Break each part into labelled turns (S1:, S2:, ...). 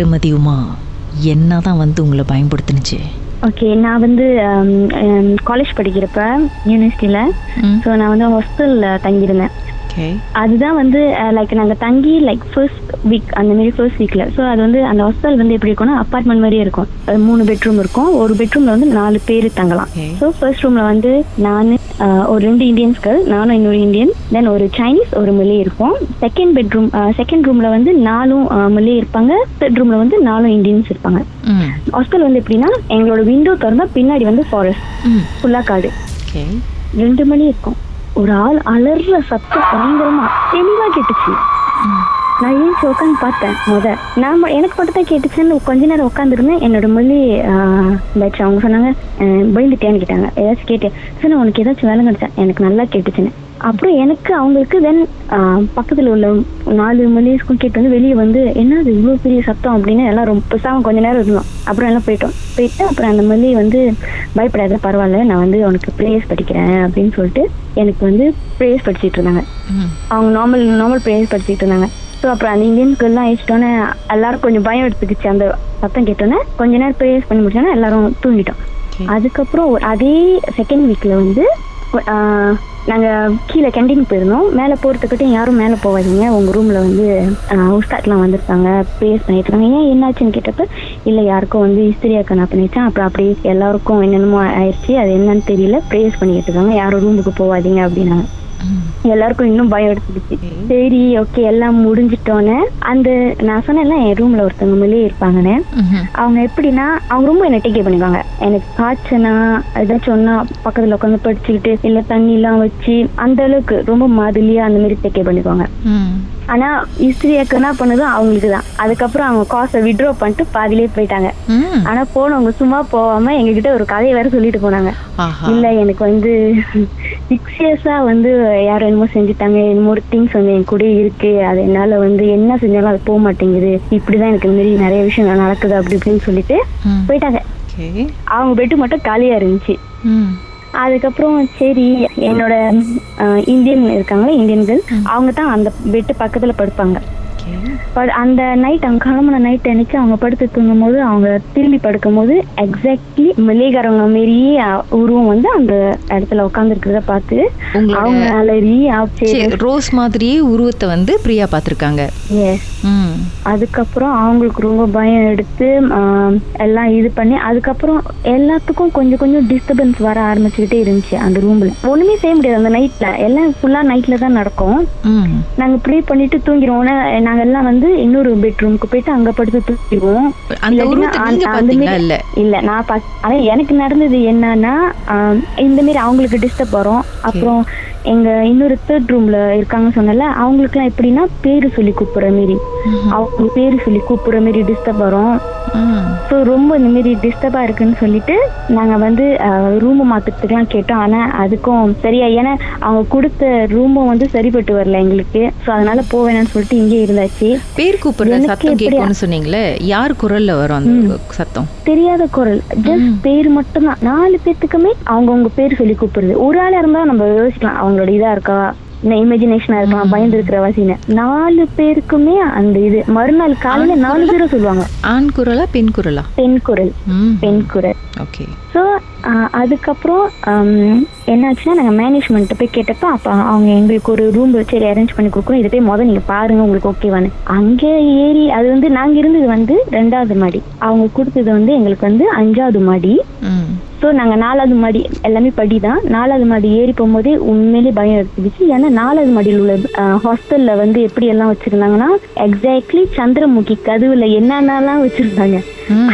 S1: திருமதி உமா என்ன தான் வந்து உங்களை பயன்படுத்துனுச்சு?
S2: ஓகே நான் வந்து காலேஜ் படிக்கிறப்ப யூனிவர்சிட்டியில் ஸோ நான் வந்து ஹாஸ்டலில் தங்கியிருந்தேன். அதுதான் வந்து லைக் நாங்கள் தங்கி லைக் ஃபர்ஸ்ட் வீக் அந்த மாதிரி ஃபர்ஸ்ட் வீக்கில் ஸோ அது வந்து அந்த ஹாஸ்டல் வந்து எப்படி இருக்கும்னா அப்பார்ட்மெண்ட் மாதிரியே இருக்கும். அது மூணு பெட்ரூம் இருக்கும். ஒரு பெட்ரூமில் வந்து நாலு பேர் தங்கலாம். ஸோ ஃபர்ஸ்ட் ரூமில் வந்து நான் ஒரு ரெண்டு இந்தியன்ஸ் கேர்ள் நானும் இன்னொரு இந்தியன் தென் ஒரு சைனீஸ் ஒரு மிலே இருப்போம். செகண்ட் பெட்ரூம் செகண்ட் ரூமில் வந்து நாலும் மிலே இருப்பாங்க. தேர்ட் ரூமில் வந்து நாலும் இந்தியன்ஸ் இருப்பாங்க. ஹாஸ்டல் வந்து எப்படின்னா எங்களோட விண்டோ திறந்தா பின்னாடி வந்து ஃபாரஸ்ட்
S1: ம்.
S2: ஃபுல்லாக காடு. ரெண்டு மணி இருக்கும். ஒரு ஆள் அலற சத்தம் பயங்கரமா தெளிவா கேட்டுச்சு. நான் ஏன் உட்காந்து பார்த்தேன்? முத. நான் எனக்கு மட்டும் தான் கேட்டுச்சுன்னு கொஞ்ச நேரம் உட்காந்துருந்தேன் என்னோட மொழி பேட்ச் அவங்க சொன்னாங்க. "அஹ், பயந்துட்டியான்னு கேட்டாங்க. ஏதாச்சும் கேட்டேன். சார் உனக்கு ஏதாச்சும் வேலை கிடைச்சா? எனக்கு நல்லா கேட்டுச்சுன்னு. அப்புறம் எனக்கு அவங்களுக்கு தென் பக்கத்துல உள்ள நாலு மொழிஸ்க்கும் கேட்டு வந்து வெளியே வந்து என்னது இவ்வளோ பெரிய சத்தம்? அப்படின்னு எல்லாம் ரொம்ப பெருசாக கொஞ்ச நேரம் இருந்தோம். அப்புறம் எல்லாம் போயிட்டோம். போயிட்டு அப்புறம் அந்த மொழி வந்து பயப்படாத பரவாயில்ல. நான் வந்து உனக்கு ப்ரேயர்ஸ் படிக்கிறேன். அப்படின்னு சொல்லிட்டு எனக்கு வந்து ப்ரேயர்ஸ் படிச்சிட்டு இருந்தாங்க. அவங்க நார்மல் நார்மல் ப்ரேயர்ஸ் படிச்சுட்டு இருந்தாங்க. ஸோ அப்புறம் அந்த இந்தியன்ஸ்க்கு எல்லாம் அழிச்சிட்டோன்னே எல்லாரும் கொஞ்சம் பயம் எடுத்துக்கிச்சு. அந்த சத்தம் கேட்டோன்னே கொஞ்ச நேரம் ப்ரேயர்ஸ் பண்ணி முடிச்சோன்னே எல்லாரும் தூங்கிட்டோம். அதுக்கப்புறம் அதே செகண்ட் வீக்ல வந்து ஆஹ், நாங்க கீழே கேண்டீன் போயிருந்தோம். மேலே போறதுக்கிட்டையும் யாரும் மேலே போகாதீங்க. உங்க ரூம்ல வந்து உஸ்தாட்லாம் வந்திருக்காங்க. ப்ரேயர்ஸ் பண்ணிட்டு இருக்காங்க ஏன் என்னாச்சுன்னு கேட்டப்ப இல்ல யாருக்கும் வந்து ஹிஸ்திரியாக்க நான் பண்ணிட்டேன் அப்புறம் அப்படி எல்லாருக்கும் என்னென்னமோ ஆயிடுச்சு. அது என்னன்னு தெரியல. ப்ரேயர்ஸ் பண்ணிட்டு இருக்காங்க. யாரும் ரூமுக்கு போகாதீங்க அப்படின்னாங்க. எல்லாருக்கும் இன்னும் பயம் எடுத்துக்கிச்சு. சரி ஓகே எல்லாம் முடிஞ்சிட்டோன்னே அந்த நான் சொன்னேன்ல என் ரூம்ல ஒருத்தவங்க மேலே இருப்பாங்கன்னு. அவங்க எப்படின்னா அவங்க ரொம்ப என்ன டேக் கேர் பண்ணிக்குவாங்க எனக்கு காய்ச்சனா ஏதாச்சும் ஒன்னா பக்கத்துல உட்காந்து படிச்சுக்கிட்டு இல்ல தண்ணி எல்லாம் வச்சு அந்த அளவுக்கு ரொம்ப மாதிரியா அந்த மாதிரி டேக் கேர் பண்ணிக்குவாங்க ஆனா இஸ்திரியாக்கு என்ன பண்ணதும் அவங்களுக்கு தான் அதுக்கப்புறம் அவங்க காசை விட்ரா பண்ணிட்டு பாதியிலே போயிட்டாங்க. ஆனா போனவங்க சும்மா போகாம எங்ககிட்ட ஒரு கதையை வேற சொல்லிட்டு போனாங்க. இல்ல எனக்கு வந்து சிக்ஸ் இயர்ஸா வந்து யாரும் என்னமோ செஞ்சுட்டாங்க. என்னமோ திங்ஸ் வந்து என் கூட இருக்கு. அது என்னால வந்து என்ன செஞ்சாலும் அது போக மாட்டேங்குது. இப்படிதான் எனக்கு இந்த மாதிரி நிறைய விஷயம் நடக்குது அப்படி இப்படின்னு சொல்லிட்டு போயிட்டாங்க. அவங்க பெட்டு மட்டும் காலியா இருந்துச்சு. அதுக்கப்புறம் சரி என்னோட இந்தியன் இருக்காங்களே இந்தியன்கள் அவங்க தான் அந்த பெட்டு பக்கத்துல படுப்பாங்க. அந்த நைட் அவங்க கிளம்புன நைட் அன்னைக்கு அவங்க படுத்து தூங்கும் போது அவங்க திரும்பி படுக்கும் போது எக்ஸாக்ட்லி மல்லிகாரவங்க மாரியே உருவம் வந்து அந்த இடத்துல உட்காந்துருக்கிறத பார்த்து அவங்க அலறி
S1: ரோஸ் மாதிரியே உருவத்தை வந்து பிரியா பார்த்துருக்காங்க.
S2: அதுக்கப்புறம் அவங்களுக்கு ரொம்ப பயம் எடுத்து எல்லாம் இது பண்ணி அதுக்கப்புறம் எல்லாத்துக்கும் கொஞ்சம் கொஞ்சம் டிஸ்டர்பன்ஸ் வர ஆரம்பிச்சுக்கிட்டே இருந்துச்சு அந்த ரூம்ல ஒண்ணுமே செய்ய முடியாது அந்த நைட்ல எல்லாம் ஃபுல்லா நைட்ல தான் நடக்கும். நாங்க ப்ரே பண்ணிட்டு தூங்கிடுவோம் நாங்க எல்லாம் வந்து இன்னொரு பெட்ரூமுக்கு போயிட்டு அங்க படுத்து மாதிரி-
S1: இல்ல?
S2: இல்ல நான் எனக்கு நடந்தது என்னன்னா இந்த மாதிரி அவங்களுக்கு டிஸ்டர்ப் வரும். அப்புறம் எங்க இன்னொரு தேர்ட் ரூம்ல இருக்காங்க சொன்னல அவங்களுக்குலாம் எப்படின்னா பேரு சொல்லி கூப்பிடுற மாரி. அவங்க பேரு சொல்லி கூப்பிடுற மாரி டிஸ்டர்ப் வரும். ஸோ ரொம்ப இந்த மாதிரி டிஸ்டர்பா இருக்குன்னு சொல்லிட்டு நாங்க வந்து ரூம் மாத்துறதுக்குலாம் கேட்டோம். ஆனா அதுக்கும் சரியா ஏன்னா அவங்க கொடுத்த ரூமும் வந்து சரிப்பட்டு வரல எங்களுக்கு. ஸோ அதனால போவேணான்னு சொல்லிட்டு இங்கே இருந்தாச்சு.
S1: பேர் கூப்பிடுற சத்தம் கேட்கும்னு சொன்னீங்களே யார் குரல்ல வரும் அந்த சத்தம்?
S2: தெரியாத குரல் ஜஸ்ட் பேர் மட்டும்தான். நாலு பேத்துக்குமே அவங்கவுங்க பேர் சொல்லி கூப்பிடுறது. ஒரு ஆளா இருந்தா நம்ம யோசிக்கலாம். அவங்களோட இதா இருக்கா? இமேஜினேஷனா இருக்கலாம் பயந்து இருக்கிற வாசின்னு. நாலு பேருக்குமே அந்த இது. மறுநாள் காலையில நாலு பேரும் சொல்லுவாங்க.
S1: ஆண் குரலா பெண் குரலா?
S2: பெண் குரல். பெண் குரல்.
S1: ஓகே.
S2: ஸோ அதுக்கப்புறம் என்னாச்சுன்னா நாங்கள் மேனேஜ்மெண்ட்டை போய் கேட்டப்ப அப்போ அவங்க எங்களுக்கு ஒரு ரூம் சரி அரேஞ்ச் பண்ணி கொடுக்குறோம் இதை போய் முதல் நீங்கள் பாருங்க உங்களுக்கு ஓகேவான்னு அங்கே ஏறி அது வந்து நாங்கள் இருந்தது வந்து ரெண்டாவது மாடி. அவங்க கொடுத்தது வந்து எங்களுக்கு வந்து அஞ்சாவது மாடி. ஸோ நாங்கள் நாலாவது மாடி எல்லாமே படி தான் நாலாவது மாடி ஏறி போகும்போதே உண்மையிலே பயம் எடுத்துக்கிச்சு. ஏன்னா நாலாவது மாடியில் உள்ள ஹாஸ்டலில் வந்து எப்படி எல்லாம் வச்சுருந்தாங்கன்னா எக்ஸாக்ட்லி சந்திரமுகி கதவுல என்னென்னலாம் வச்சுருந்தாங்க.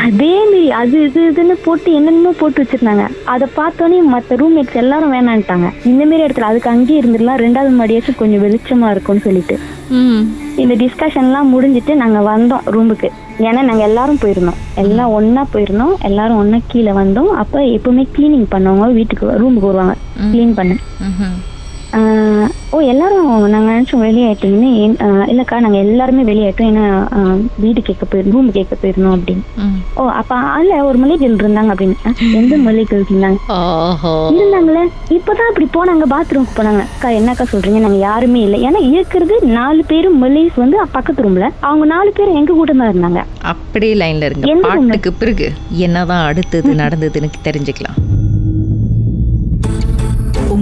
S2: அதே மாரி அது இது இதுன்னு போட்டு என்னென்னமோ போட்டு வச்சிருந்தாங்க. அதை பார்த்தோன்னே மற்ற ரூம்மேட்ஸ் எல்லாரும் வேணான்ட்டாங்க. இந்த மாரி இடத்துல அதுக்கு அங்கேயே இருந்துடலாம். ரெண்டாவது மாடியாச்சும் கொஞ்சம் வெளிச்சமா இருக்கும்னு சொல்லிட்டு. இந்த டிஸ்கஷன்லாம் முடிஞ்சிட்டு நாங்க வந்தோம் ரூமுக்கு ஏன்னா நாங்க எல்லாரும் போயிருந்தோம். எல்லாம் ஒண்ணா போயிருந்தோம். எல்லாரும் ஒண்ணா கீழே வந்தோம். அப்ப எப்பவுமே க்ளீனிங் பண்ணவங்க. வீட்டுக்கு ரூமுக்கு வருவாங்க. க்ளீன் பண்ண. ஓ எல்லாரும் நாங்க நினைச்சோம் வெளியாயிட்டீங்கன்னு இல்லக்கா நாங்க எல்லாருமே வெளியாயிட்டோம் ஏன்னா வீடு கேட்க போயிருந்தோம் ரூம் கேட்க போயிருந்தோம் அப்படின்னு. ஓ அப்ப அல்ல ஒரு மளிகைகள் இருந்தாங்க அப்படின்னு. எந்த மளிகைகள் இருந்தாங்க? இருந்தாங்களே? இப்பதான் அப்படி போனாங்க பாத்ரூம்க்கு போனாங்க. அக்கா என்னக்கா சொல்றீங்க? நாங்க யாருமே இல்லை. ஏன்னா இருக்கிறது நாலு பேரும் மல்லிஸ் வந்து பக்கத்து ரூம்ல அவங்க நாலு பேரும் எங்க கூட தான் இருந்தாங்க?
S1: அப்படியே லைன்ல இருங்க.
S2: ல?
S1: பாட்டுக்கு பிறகு என்னதான் அடுத்தது நடந்ததுன்னு தெரிஞ்சுக்கலாம்.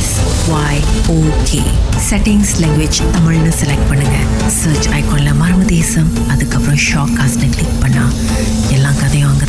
S3: S Y okay settings language தமிழ்னு செலக்ட் பண்ணுங்க. சர்ச் ஐகான்ல மர்ம தேசம் அதுக்கப்புறம் ஷாக் காஸ்ட்னு கிளிக் பண்ணா எல்லா கதையும் அங்கே